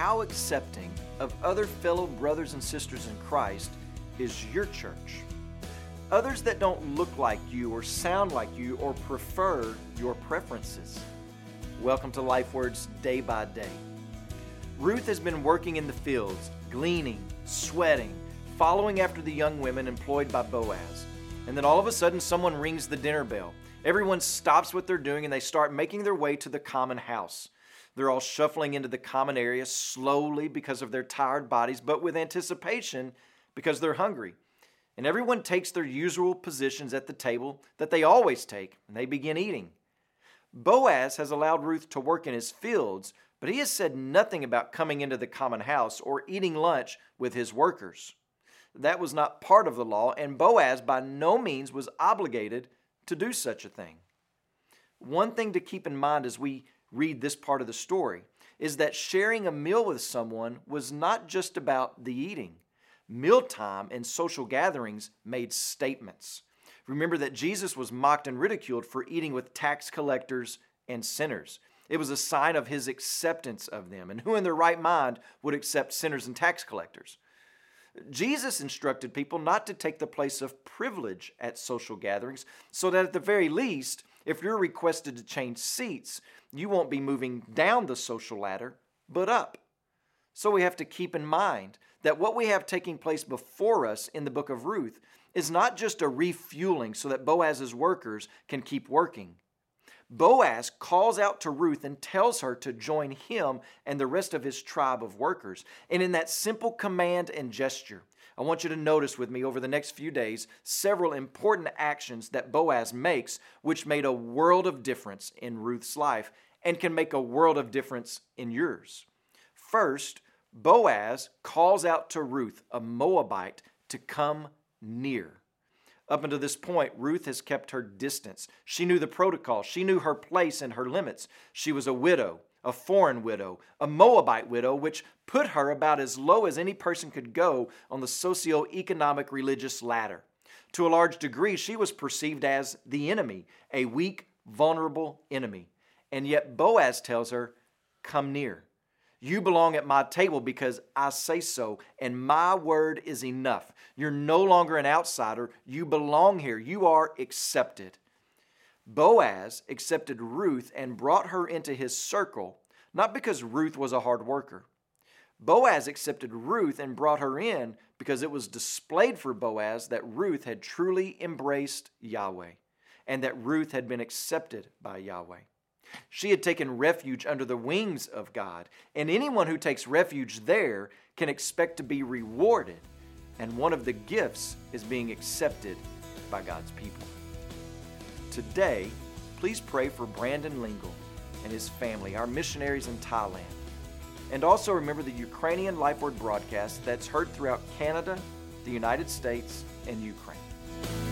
how accepting of other fellow brothers and sisters in Christ is your church? Others that don't look like you or sound like you or prefer your preferences. Welcome to Life Words Day by Day. Ruth has been working in the fields, gleaning, sweating, following after the young women employed by Boaz. And then all of a sudden, someone rings the dinner bell. Everyone stops what they're doing and they start making their way to the common house. They're all shuffling into the common area slowly because of their tired bodies, but with anticipation because they're hungry. And everyone takes their usual positions at the table that they always take, and they begin eating. Boaz has allowed Ruth to work in his fields, but he has said nothing about coming into the common house or eating lunch with his workers. That was not part of the law, and Boaz by no means was obligated to do such a thing. One thing to keep in mind as we read this part of the story is that sharing a meal with someone was not just about the eating. Mealtime and social gatherings made statements. Remember that Jesus was mocked and ridiculed for eating with tax collectors and sinners. It was a sign of his acceptance of them. And who in their right mind would accept sinners and tax collectors? Jesus instructed people not to take the place of privilege at social gatherings, so that at the very least, if you're requested to change seats, you won't be moving down the social ladder, but up. So we have to keep in mind that what we have taking place before us in the book of Ruth is not just a refueling so that Boaz's workers can keep working. Boaz calls out to Ruth and tells her to join him and the rest of his tribe of workers. And in that simple command and gesture, I want you to notice with me over the next few days several important actions that Boaz makes, which made a world of difference in Ruth's life and can make a world of difference in yours. First, Boaz calls out to Ruth, a Moabite, to come near. Up until this point, Ruth has kept her distance. She knew the protocol, she knew her place and her limits. She was a widow a foreign widow, a Moabite widow, which put her about as low as any person could go on the socio-economic religious ladder. To a large degree, she was perceived as the enemy, a weak, vulnerable enemy. And yet Boaz tells her, Come near. You belong at my table because I say so, and my word is enough. You're no longer an outsider. You belong here. You are accepted. Boaz accepted Ruth and brought her into his circle, not because Ruth was a hard worker. Boaz accepted Ruth and brought her in because it was displayed for Boaz that Ruth had truly embraced Yahweh and that Ruth had been accepted by Yahweh. She had taken refuge under the wings of God, and anyone who takes refuge there can expect to be rewarded, and one of the gifts is being accepted by God's people. Today, please pray for Brandon Lingle and his family, our missionaries in Thailand. And also remember the Ukrainian Life Word broadcast that's heard throughout Canada, the United States, and Ukraine.